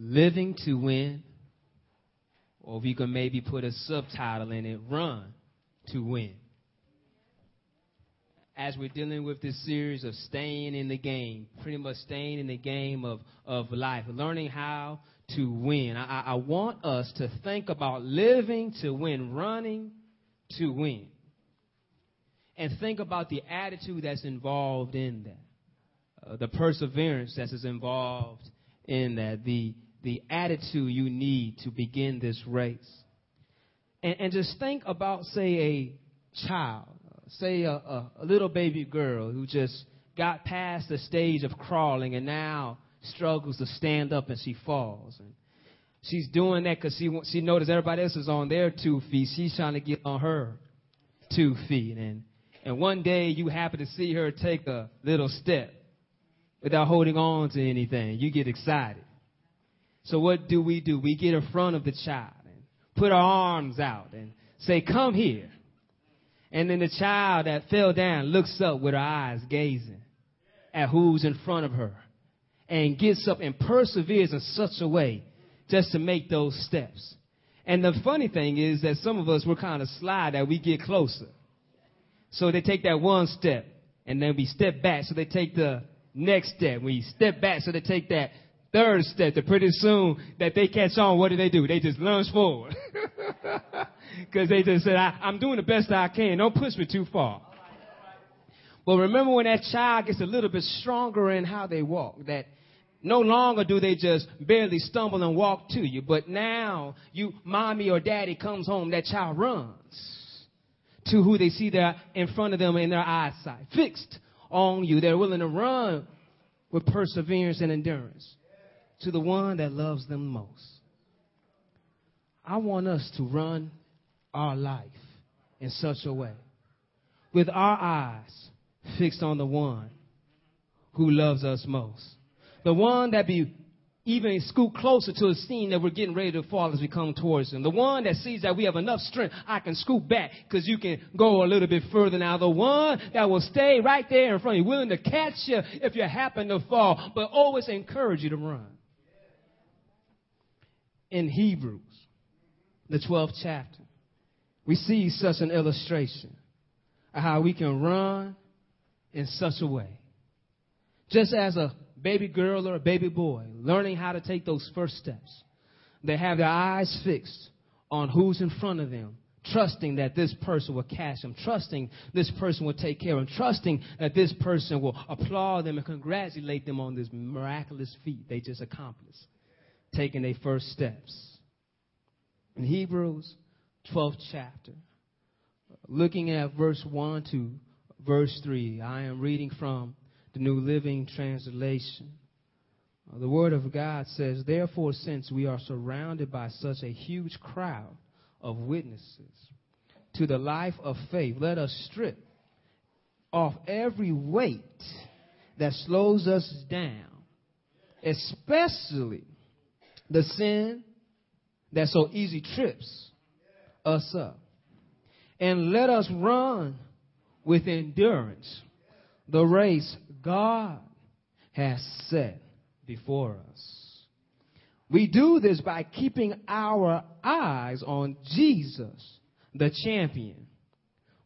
living to win, or we can maybe put a subtitle in it, run to win. As we're dealing with this series of staying in the game, pretty much staying in the game of, of life, learning how to win. I, I want us to think about living to win, running to win. And think about the attitude that's involved in that, uh, the perseverance that is involved in that, the, the attitude you need to begin this race. And, and just think about, say, a child, say a, a, a little baby girl who just got past the stage of crawling and now struggles to stand up and she falls. And she's doing that because she she noticed everybody else is on their two feet. She's trying to get on her two feet. And and one day you happen to see her take a little step without holding on to anything. You get excited. So what do we do? We get in front of the child and put our arms out and say, "Come here." And then the child that fell down looks up with her eyes gazing at who's in front of her and gets up and perseveres in such a way just to make those steps. And the funny thing is that some of us were kind of sly that we get closer. So they take that one step and then we step back. So they take the next step. We step back. So they take that third step. That pretty soon that they catch on, what do they do? They just lunge forward. Cause they just said, I, I'm doing the best I can. Don't push me too far. But remember when that child gets a little bit stronger in how they walk, that no longer do they just barely stumble and walk to you, but now you, mommy or daddy comes home, that child runs to who they see there in front of them in their eyesight, fixed on you. They're willing to run with perseverance and endurance to the one that loves them most. I want us to run our life in such a way with our eyes fixed on the one who loves us most. The one that be even scoot closer to the scene that we're getting ready to fall as we come towards him. The one that sees that we have enough strength, I can scoot back because you can go a little bit further now. The one that will stay right there in front of you, willing to catch you if you happen to fall, but always encourage you to run. In Hebrews, the 12th chapter, we see such an illustration of how we can run in such a way. Just as a baby girl or a baby boy learning how to take those first steps, they have their eyes fixed on who's in front of them, trusting that this person will catch them, trusting this person will take care of them, trusting that this person will applaud them and congratulate them on this miraculous feat they just accomplished, taking their first steps. In Hebrews 12th chapter, looking at verse 1 to verse 3, I am reading from the New Living Translation. Uh, the Word of God says, Therefore, since we are surrounded by such a huge crowd of witnesses to the life of faith, let us strip off every weight that slows us down, especially the sin that so easy trips us up. And let us run with endurance the race God has set before us. We do this by keeping our eyes on Jesus, the champion,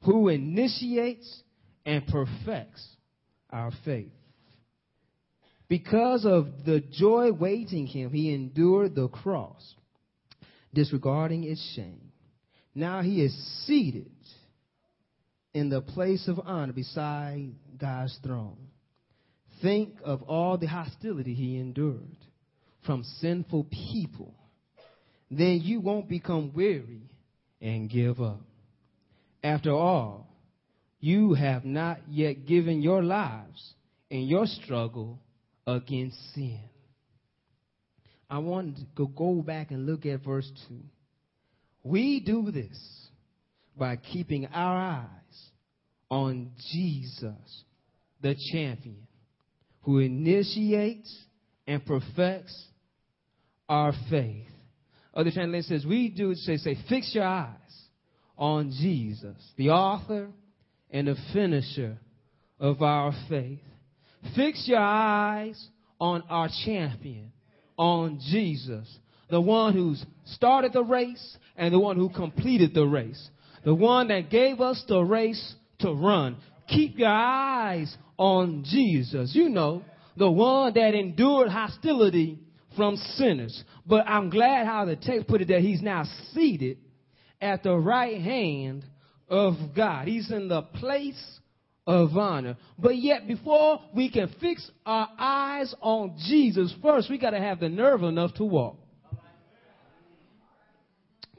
who initiates and perfects our faith. Because of the joy waiting him, he endured the cross, disregarding its shame. Now he is seated in the place of honor beside God's throne. Think of all the hostility he endured from sinful people. Then you won't become weary and give up. After all, you have not yet given your lives in your struggle against sin. I want to go back and look at verse 2. We do this by keeping our eyes on Jesus, the champion, who initiates and perfects our faith. Other translation says, we do say, say, fix your eyes on Jesus, the author and the finisher of our faith. Fix your eyes on our champion, on Jesus, the one who's started the race and the one who completed the race, the one that gave us the race to run. Keep your eyes on Jesus. You know, the one that endured hostility from sinners. But I'm glad how the text put it that he's now seated at the right hand of God. He's in the place of honor. But yet, before we can fix our eyes on Jesus, first we got to have the nerve enough to walk.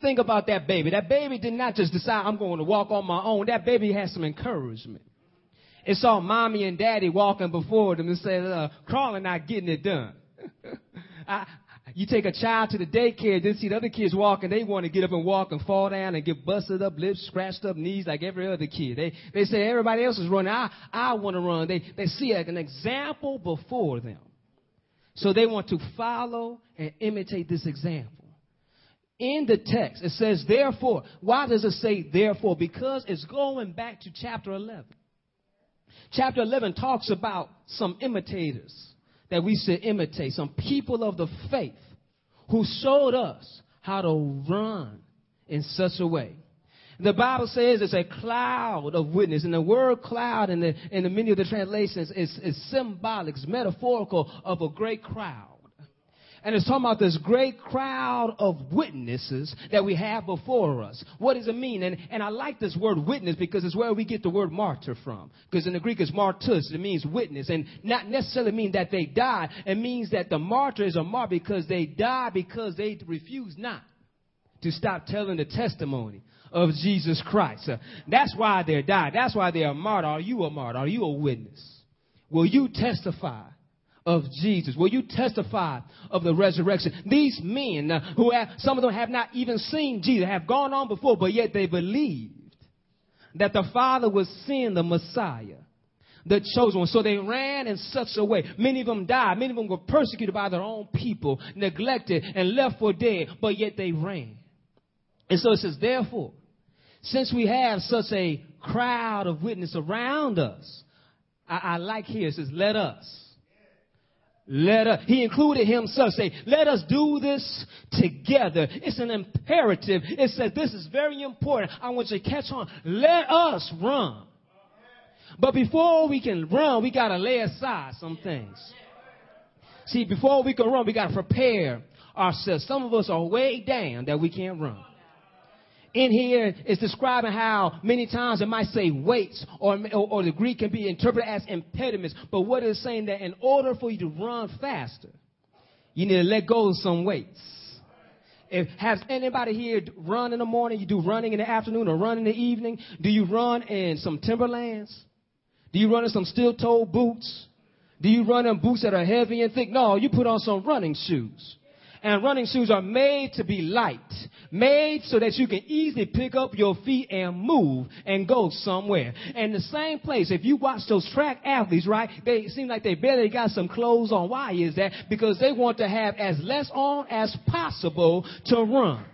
Think about that baby. That baby did not just decide I'm going to walk on my own. That baby had some encouragement. It saw mommy and daddy walking before them and said, uh, crawling, not getting it done. I, you take a child to the daycare, then see the other kids walking, they want to get up and walk and fall down and get busted up lips, scratched up knees like every other kid. They, they say everybody else is running. I, I want to run. They, they see an example before them. So they want to follow and imitate this example. In the text, it says, therefore. Why does it say therefore? Because it's going back to chapter 11. Chapter 11 talks about some imitators that we should imitate, some people of the faith who showed us how to run in such a way. The Bible says it's a cloud of witness, and the word cloud in the, in the many of the translations is, is symbolic, it's metaphorical of a great crowd. And it's talking about this great crowd of witnesses that we have before us. What does it mean? And, and I like this word witness because it's where we get the word martyr from. Because in the Greek it's martus. It means witness. And not necessarily mean that they died. It means that the martyr is a martyr because they died because they refused not to stop telling the testimony of Jesus Christ. Uh, that's why they're died. That's why they're a martyr. Are you a martyr? Are you a witness? Will you testify of Jesus? Will you testify of the resurrection? These men uh, who have, some of them have not even seen Jesus, have gone on before, but yet they believed that the Father was send the Messiah, the chosen one. So they ran in such a way. Many of them died. Many of them were persecuted by their own people, neglected and left for dead, but yet they ran. And so it says, therefore, since we have such a crowd of witnesses around us, I, I like here, it says, let us let us, he included himself, say, let us do this together. It's an imperative. It says this is very important. I want you to catch on. Let us run. But before we can run, we got to lay aside some things. See, before we can run, we got to prepare ourselves. Some of us are way down that we can't run in here is describing how many times it might say weights or, or, or, the Greek can be interpreted as impediments. But what it's saying that in order for you to run faster, you need to let go of some weights. If has anybody here run in the morning, you do running in the afternoon or run in the evening? Do you run in some Timberlands? Do you run in some steel-toed boots? Do you run in boots that are heavy and thick? No, you put on some running shoes. And running shoes are made to be light, made so that you can easily pick up your feet and move and go somewhere. And the same place, if you watch those track athletes, right, they seem like they barely got some clothes on. Why is that? Because they want to have as less on as possible to run.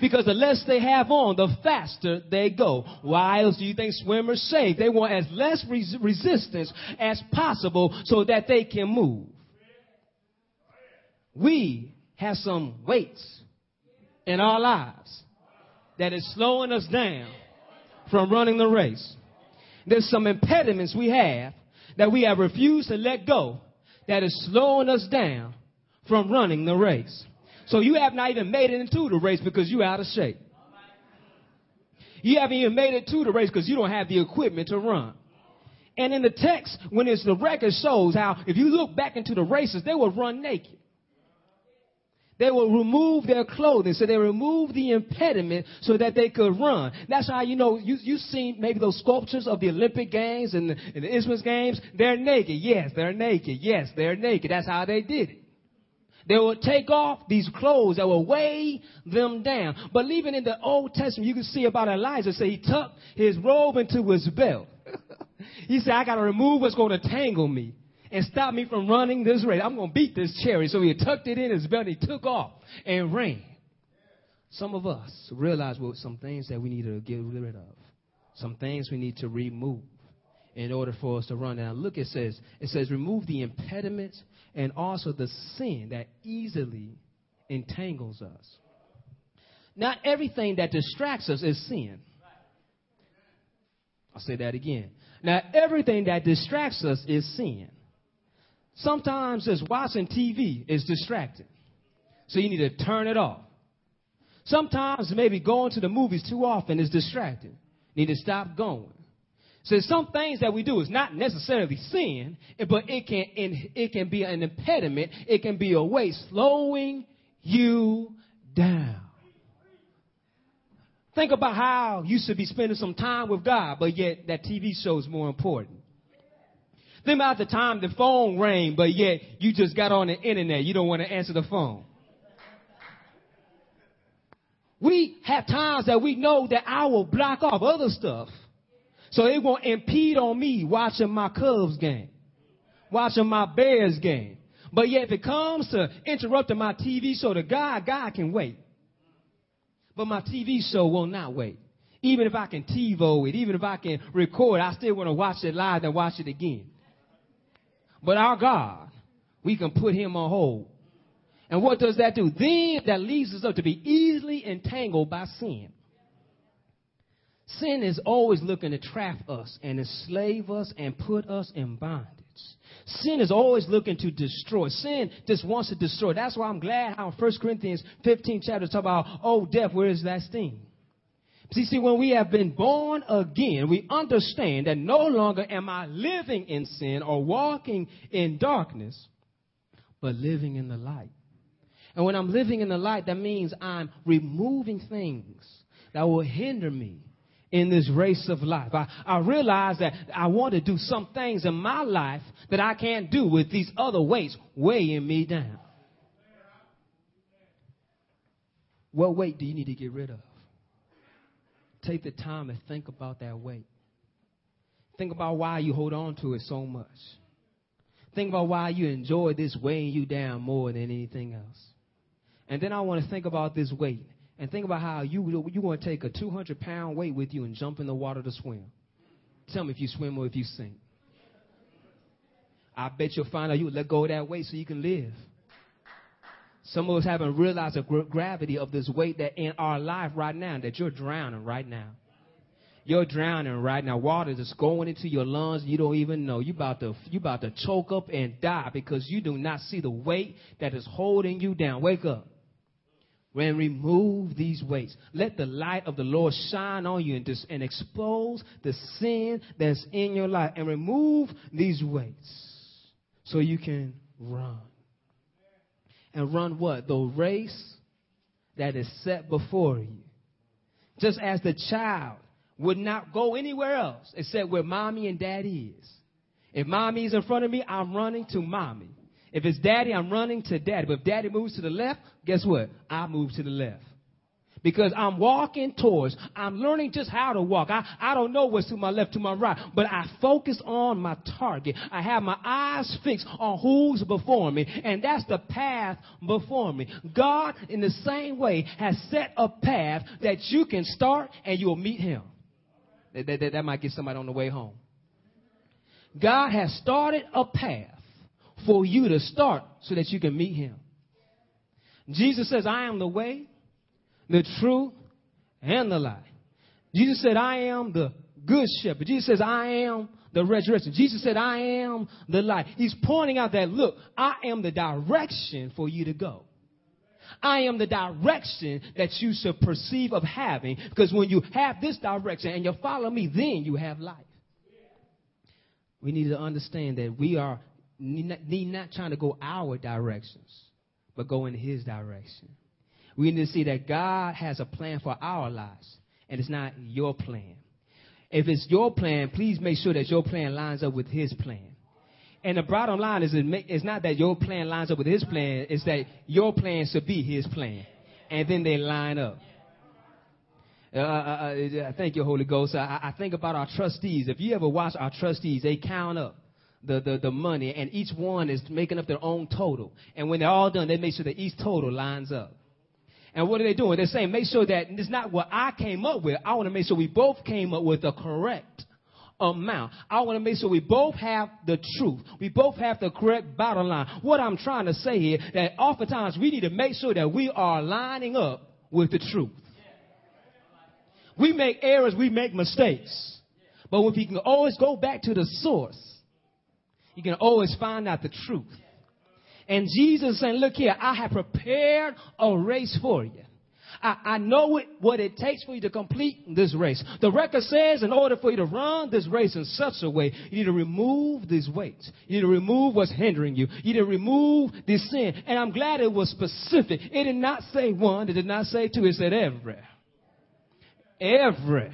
Because the less they have on, the faster they go. Why else do you think swimmers say they want as less res- resistance as possible so that they can move? we have some weights in our lives that is slowing us down from running the race. There's some impediments we have that we have refused to let go that is slowing us down from running the race. So you have not even made it into the race because you're out of shape. You haven't even made it to the race because you don't have the equipment to run. And in the text, when it's the record shows how if you look back into the races, they would run naked. They will remove their clothing. So they remove the impediment so that they could run. That's how you know, you, you've seen maybe those sculptures of the Olympic Games and the, and the Isthmus Games. They're naked. Yes, they're naked. Yes, they're naked. That's how they did it. They would take off these clothes that would weigh them down. But even in the Old Testament, you can see about Elijah say he tucked his robe into his belt. he said, I got to remove what's going to tangle me and stop me from running this race. I'm going to beat this chariot. So he tucked it in his belt and he took off and ran. Some of us realize well, some things that we need to get rid of, some things we need to remove in order for us to run. Now look, it says, it says, remove the impediments and also the sin that easily entangles us. Not everything that distracts us is sin. I'll say that again. Now, everything that distracts us is sin. Sometimes just watching TV is distracting. So you need to turn it off. Sometimes maybe going to the movies too often is distracting. You need to stop going. So some things that we do is not necessarily sin, but it can it can be an impediment. It can be a way slowing you down. Think about how you should be spending some time with God, but yet that TV show is more important. Think about the time the phone rang, but yet you just got on the internet. You don't want to answer the phone. We have times that we know that I will block off other stuff. So it won't impede on me watching my Cubs game, watching my Bears game. But yet if it comes to interrupting my TV show to God, God can wait. But my TV show will not wait. Even if I can TiVo it, even if I can record, I still want to watch it live and watch it again. But our God, we can put him on hold. And what does that do? Then that leads us up to be easily entangled by sin. Sin is always looking to trap us and enslave us and put us in bondage. Sin is always looking to destroy. Sin just wants to destroy. That's why I'm glad how 1 Corinthians 15 chapter talk about, oh, death, where is that sting? See, see, when we have been born again, we understand that no longer am I living in sin or walking in darkness, but living in the light. And when I'm living in the light, that means I'm removing things that will hinder me in this race of life. I, I realize that I want to do some things in my life that I can't do with these other weights weighing me down. What weight do you need to get rid of? Take the time and think about that weight. Think about why you hold on to it so much. Think about why you enjoy this weighing you down more than anything else. And then I want to think about this weight and think about how you you want to take a 200 pound weight with you and jump in the water to swim. Tell me if you swim or if you sink. I bet you'll find out you let go of that weight so you can live. Some of us haven't realized the gravity of this weight that in our life right now, that you're drowning right now. You're drowning right now. Water is going into your lungs. You don't even know. You about to you about to choke up and die because you do not see the weight that is holding you down. Wake up. And remove these weights. Let the light of the Lord shine on you and, dis- and expose the sin that's in your life. And remove these weights so you can run and run what? The race that is set before you. Just as the child would not go anywhere else except where mommy and daddy is. If mommy is in front of me, I'm running to mommy. If it's daddy, I'm running to daddy. But if daddy moves to the left, guess what? I move to the left because I'm walking towards, I'm learning just how to walk. I, I don't know what's to my left, to my right, but I focus on my target. I have my eyes fixed on who's before me, and that's the path before me. God, in the same way, has set a path that you can start and you'll meet Him. That, that, that might get somebody on the way home. God has started a path for you to start so that you can meet Him. Jesus says, I am the way, the truth, and the life. Jesus said, I am the good shepherd. Jesus says, I am the resurrection. Jesus said, I am the light. He's pointing out that, look, I am the direction for you to go. I am the direction that you should perceive of having because when you have this direction and you follow me, then you have life. We need to understand that we are need not, need not trying to go our directions, but go in his direction. We need to see that God has a plan for our lives, and it's not your plan. If it's your plan, please make sure that your plan lines up with His plan. And the bottom line is, it's not that your plan lines up with His plan, it's that your plan should be His plan. And then they line up. Uh, uh, uh, thank you, Holy Ghost. I, I think about our trustees. If you ever watch our trustees, they count up the, the, the money, and each one is making up their own total. And when they're all done, they make sure that each total lines up. And what are they doing? They're saying, make sure that it's not what I came up with. I want to make sure we both came up with the correct amount. I want to make sure we both have the truth. We both have the correct bottom line. What I'm trying to say here, that oftentimes we need to make sure that we are lining up with the truth. We make errors, we make mistakes. But if you can always go back to the source, you can always find out the truth. And Jesus saying, look here, I have prepared a race for you. I, I know it, what it takes for you to complete this race. The record says in order for you to run this race in such a way, you need to remove these weights. You need to remove what's hindering you. You need to remove this sin. And I'm glad it was specific. It did not say one. It did not say two. It said every. Every.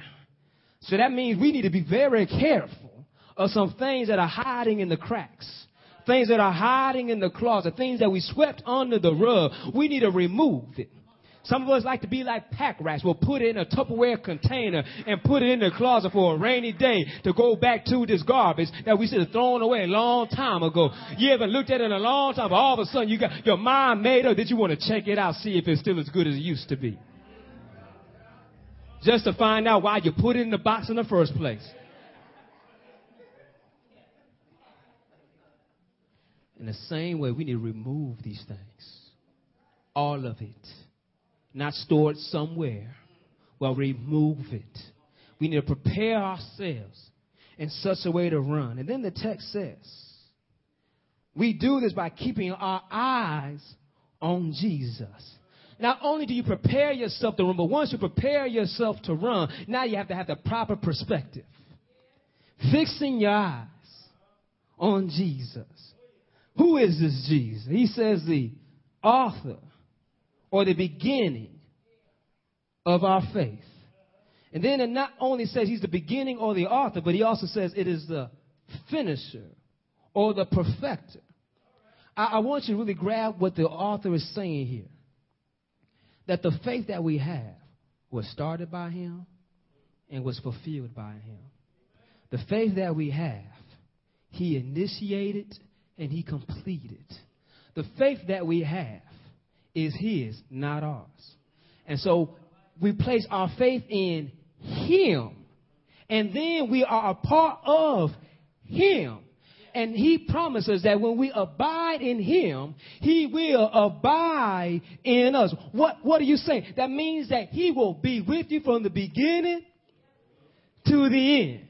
So that means we need to be very careful of some things that are hiding in the cracks. Things that are hiding in the closet, things that we swept under the rug. We need to remove it. Some of us like to be like pack rats. We'll put it in a Tupperware container and put it in the closet for a rainy day to go back to this garbage that we should have thrown away a long time ago. You haven't looked at it in a long time, but all of a sudden you got your mind made up that you want to check it out, see if it's still as good as it used to be. Just to find out why you put it in the box in the first place. In the same way, we need to remove these things. All of it not stored somewhere. Well, remove it. We need to prepare ourselves in such a way to run. And then the text says, we do this by keeping our eyes on Jesus. Not only do you prepare yourself to run, but once you prepare yourself to run, now you have to have the proper perspective. Fixing your eyes on Jesus. Who is this Jesus? He says the author or the beginning of our faith. And then it not only says he's the beginning or the author, but he also says it is the finisher or the perfecter. I, I want you to really grab what the author is saying here. That the faith that we have was started by him and was fulfilled by him. The faith that we have, he initiated and he completed. The faith that we have is His, not ours. And so we place our faith in Him. And then we are a part of Him. And He promises that when we abide in Him, He will abide in us. What, what are you saying? That means that He will be with you from the beginning to the end.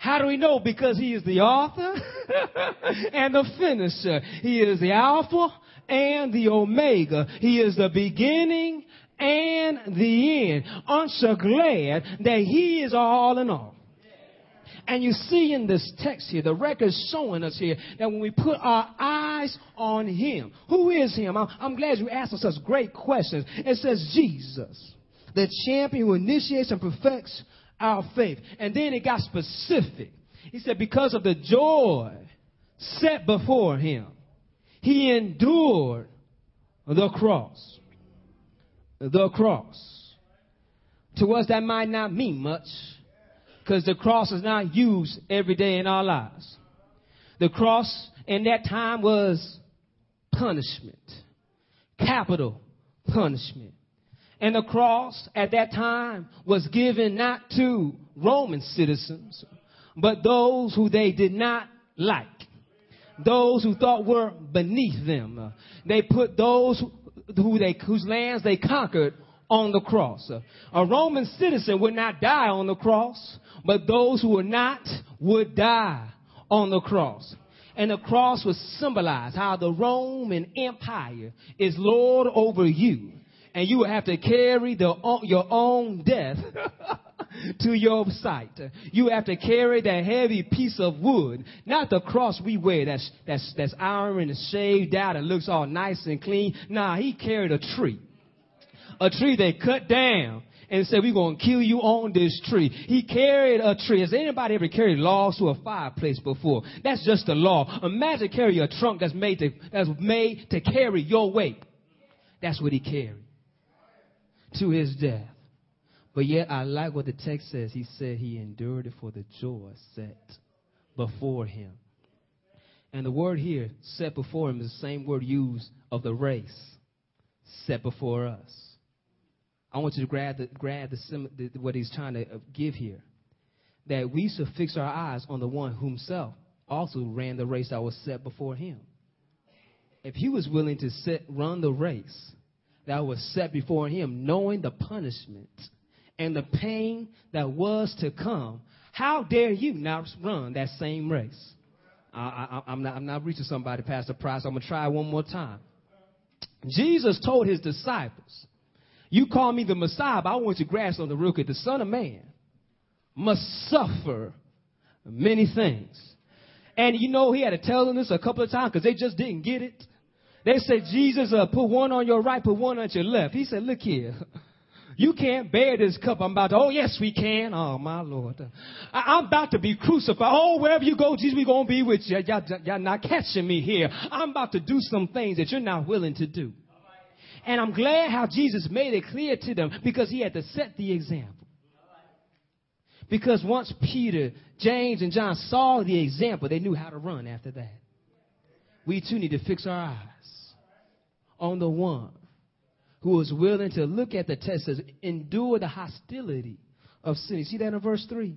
How do we know? Because he is the author and the finisher. He is the Alpha and the Omega. He is the beginning and the end. Aren't you glad that He is all in all? And you see in this text here, the record showing us here that when we put our eyes on Him, who is Him? I'm, I'm glad you asked us such great questions. It says Jesus, the champion who initiates and perfects our faith. And then it got specific. He said, because of the joy set before Him, he endured the cross. The cross. To us, that might not mean much because the cross is not used every day in our lives. The cross in that time was punishment, capital punishment. And the cross at that time was given not to Roman citizens, but those who they did not like those who thought were beneath them. They put those who they, whose lands they conquered on the cross. A Roman citizen would not die on the cross, but those who were not would die on the cross. And the cross was symbolized how the Roman Empire is Lord over you. And you will have to carry the, your own death to your site. You have to carry that heavy piece of wood, not the cross we wear that's, that's, that's iron and shaved out and looks all nice and clean. Nah, he carried a tree. A tree they cut down and said, we're going to kill you on this tree. He carried a tree. Has anybody ever carried logs to a fireplace before? That's just the law. Imagine carrying a trunk that's made to, that's made to carry your weight. That's what he carried to his death. But yet I like what the text says. He said he endured it for the joy set before him. And the word here, set before him, is the same word used of the race set before us. I want you to grab the, grab the, the what he's trying to uh, give here. that we should fix our eyes on the one himself also ran the race that was set before him. If he was willing to set, run the race that was set before him, knowing the punishment and the pain that was to come, how dare you not run that same race? I, am not, I'm not reaching somebody past the price. I'm going to try one more time. Jesus told his disciples, You call me the Messiah, but I want you to grasp on the real. The Son of Man must suffer many things. And you know, he had to tell them this a couple of times because they just didn't get it. They said, Jesus, uh, put one on your right, put one on your left. He said, Look here. You can't bear this cup. I'm about to, oh yes, we can. Oh my Lord. I, am about to be crucified. Oh, wherever you go, Jesus, we're going to be with you. Y'all, y'all not catching me here. I'm about to do some things that you're not willing to do. And I'm glad how Jesus made it clear to them because he had to set the example. Because once Peter, James, and John saw the example, they knew how to run after that. We too need to fix our eyes on the one who was willing to look at the test, says, endure the hostility of sin. See that in verse 3?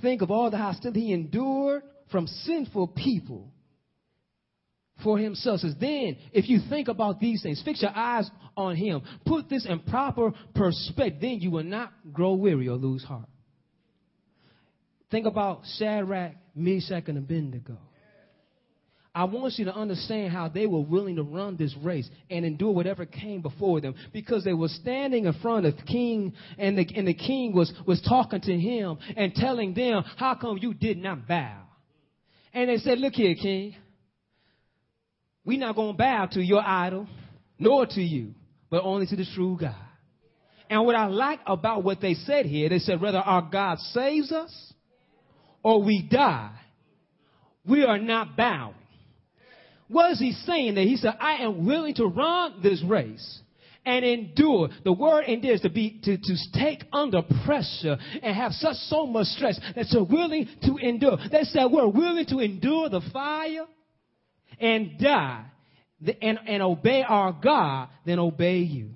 Think of all the hostility he endured from sinful people for himself. Says, then, if you think about these things, fix your eyes on him, put this in proper perspective, then you will not grow weary or lose heart. Think about Shadrach, Meshach, and Abednego. I want you to understand how they were willing to run this race and endure whatever came before them because they were standing in front of king and the, and the king was, was talking to him and telling them, how come you did not bow? And they said, look here, king, we're not going to bow to your idol nor to you, but only to the true God. And what I like about what they said here, they said, whether our God saves us or we die, we are not bowing. What is he saying there? He said, I am willing to run this race and endure. The word endure is to be to, to take under pressure and have such so much stress that you're willing to endure. They said we're willing to endure the fire and die and, and obey our God, then obey you.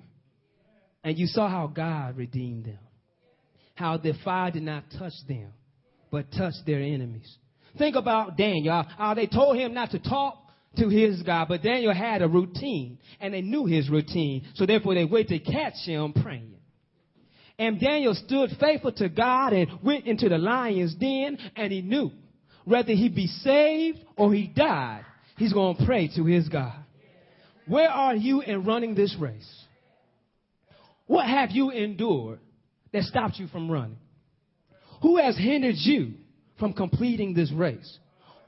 And you saw how God redeemed them. How the fire did not touch them, but touched their enemies. Think about Daniel. How they told him not to talk to his God. But Daniel had a routine, and they knew his routine. So therefore, they waited to catch him praying. And Daniel stood faithful to God and went into the lion's den, and he knew whether he be saved or he died, he's going to pray to his God. Where are you in running this race? What have you endured that stopped you from running? Who has hindered you from completing this race?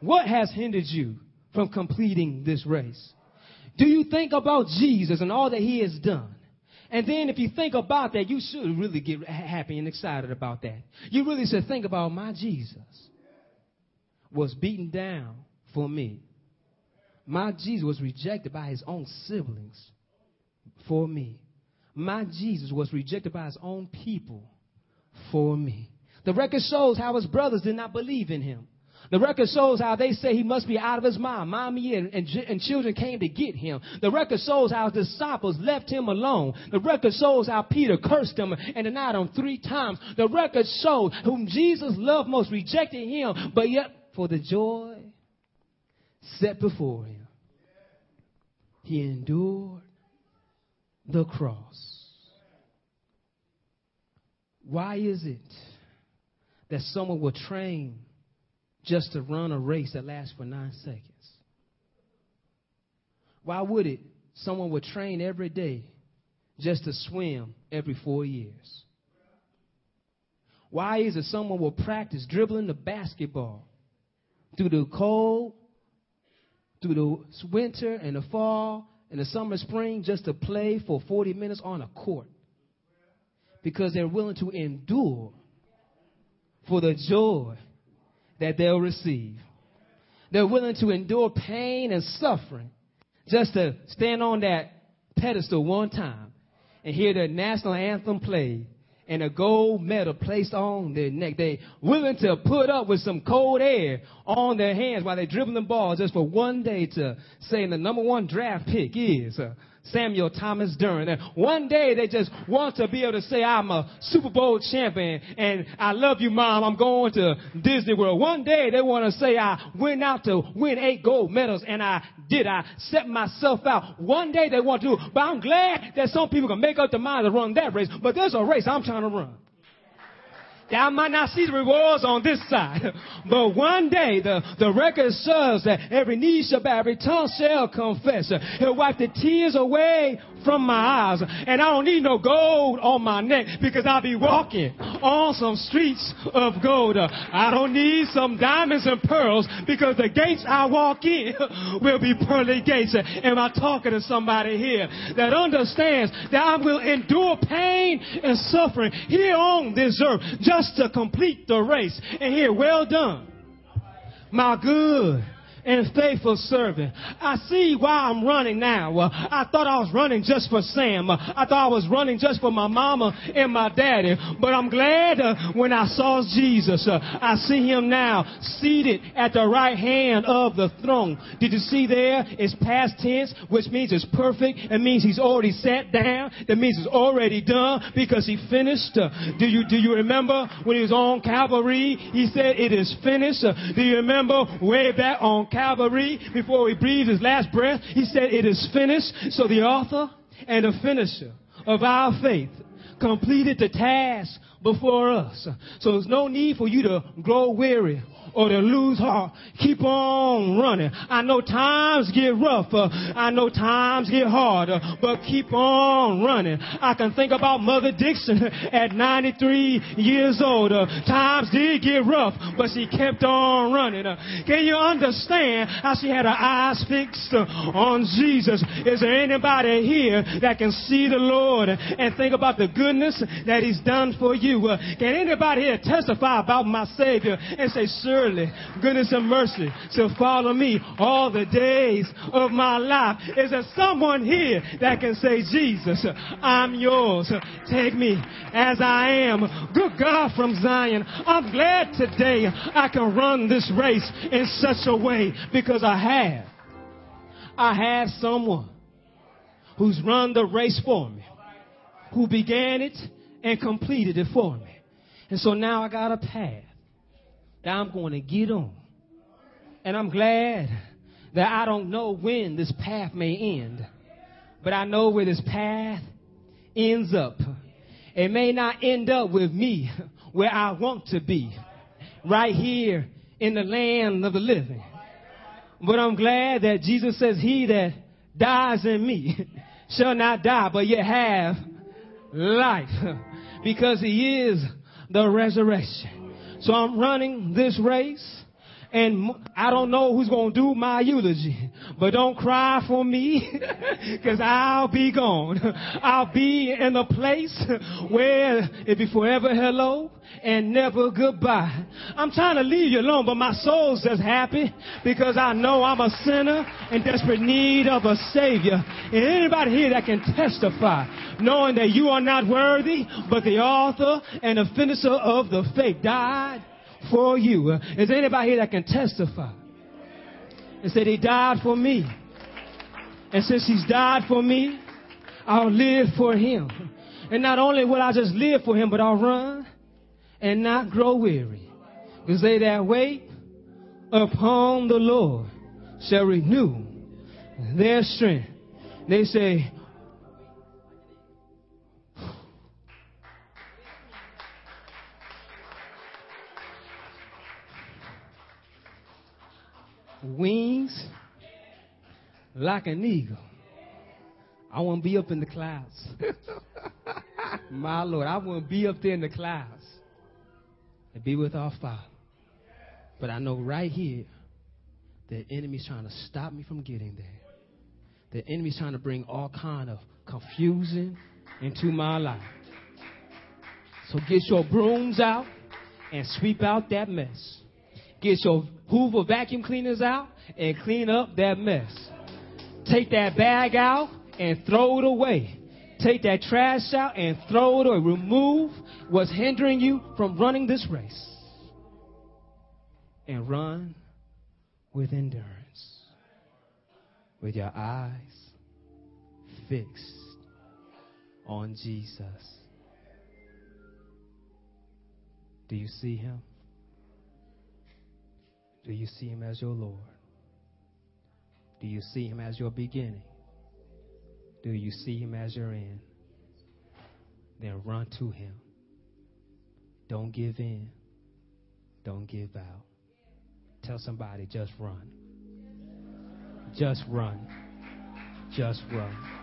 What has hindered you from completing this race? Do you think about Jesus and all that he has done? And then if you think about that, you should really get happy and excited about that. You really should think about my Jesus was beaten down for me. My Jesus was rejected by his own siblings for me. My Jesus was rejected by his own people for me. The record shows how his brothers did not believe in him. The record shows how they say he must be out of his mind. Mommy and, and, and, children came to get him. The record shows how his disciples left him alone. The record shows how Peter cursed him and denied him three times. The record shows whom Jesus loved most rejected him, but yet for the joy set before him, he endured the cross. Why is it that someone will train just to run a race that lasts for nine seconds? Why would it someone would train every day just to swim every four years? Why is it someone will practice dribbling the basketball through the cold, through the winter and the fall and the summer, spring just to play for 40 minutes on a court? Because they're willing to endure for the joy that they'll receive. They're willing to endure pain and suffering just to stand on that pedestal one time and hear the national anthem played and a gold medal placed on their neck. They're willing to put up with some cold air on their hands while they dribbling the ball just for one day to say the number one draft pick is uh, Samuel Thomas Durden. And one day they just want to be able to say, I'm a Super Bowl champion and I love you, mom. I'm going to Disney World. One day they want to say, I went out to win eight gold medals and I did. I set myself out. One day they want to, but I'm glad that some people can make up their mind to run that race. But there's a race I'm trying to run. I might not see the rewards on this side. But one day the, the record says that every knee shall bow, every tongue shall confess. He'll wipe the tears away from my eyes. And I don't need no gold on my neck because I'll be walking on some streets of gold. I don't need some diamonds and pearls because the gates I walk in will be pearly gates. Am I talking to somebody here that understands that I will endure pain and suffering hear on this earth just to complete the race? And here, well done, my good and faithful servant. I see why I'm running now. I thought I was running just for Sam. I thought I was running just for my mama and my daddy. But I'm glad uh, when I saw Jesus, uh, I see him now seated at the right hand of the throne. Did you see there? It's past tense, which means it's perfect. It means he's already sat down. That means it's already done because he finished. Uh, do you do you remember when he was on Calvary? He said it is finished. Do you remember way back on Calvary, before he breathed his last breath, he said, It is finished. So the author and the finisher of our faith completed the task before us. So there's no need for you to grow weary or to lose heart. Keep on running. I know times get rougher. Uh, I know times get harder, uh, but keep on running. I can think about Mother Dixon at 93 years old. Uh, times did get rough, but she kept on running. can you understand how she had her eyes fixed on Jesus? Is there anybody here that can see the Lord and think about the goodness that He's done for you? can anybody here testify about my Savior and say, Sir, surely goodness and mercy shall follow me all the days of my life. Is there someone here that can say, Jesus, I'm yours. Take me as I am. Good God from Zion. I'm glad today I can run this race in such a way because I have. I have someone who's run the race for me, who began it and completed it for me. And so now I got a path that I'm going to get on. And I'm glad that I don't know when this path may end, but I know where this path ends up. It may not end up with me where I want to be, right here in the land of the living. But I'm glad that Jesus says, He that dies in me shall not die, but yet have life, because He is the resurrection. So I'm running this race and I don't know who's going to do my eulogy, but don't cry for me because I'll be gone. I'll be in a place where it be forever hello and never goodbye. I'm trying to leave you alone, but my soul's just happy because I know I'm a sinner in desperate need of a savior. And anybody here that can testify, knowing that you are not worthy, but the author and the finisher of the faith died for you. Is anybody here that can testify and say, He died for me? And since He's died for me, I'll live for Him. And not only will I just live for Him, but I'll run and not grow weary. Because they that wait upon the Lord shall renew their strength. They say, wings like an eagle. I want to be up in the clouds. My Lord, I want to be up there in the clouds and be with our Father. But I know right here the enemy's trying to stop me from getting there. The enemy's trying to bring all kind of confusion into my life. So get your brooms out and sweep out that mess. Get your Hoover vacuum cleaners out and clean up that mess. Take that bag out and throw it away. Take that trash out and throw it away. Remove what's hindering you from running this race. And run with endurance, with your eyes fixed on Jesus. Do you see him? Do you see him as your Lord? Do you see him as your beginning? Do you see him as your end? Then run to him. Don't give in. Don't give out. Tell somebody, just run. Just run. Just run.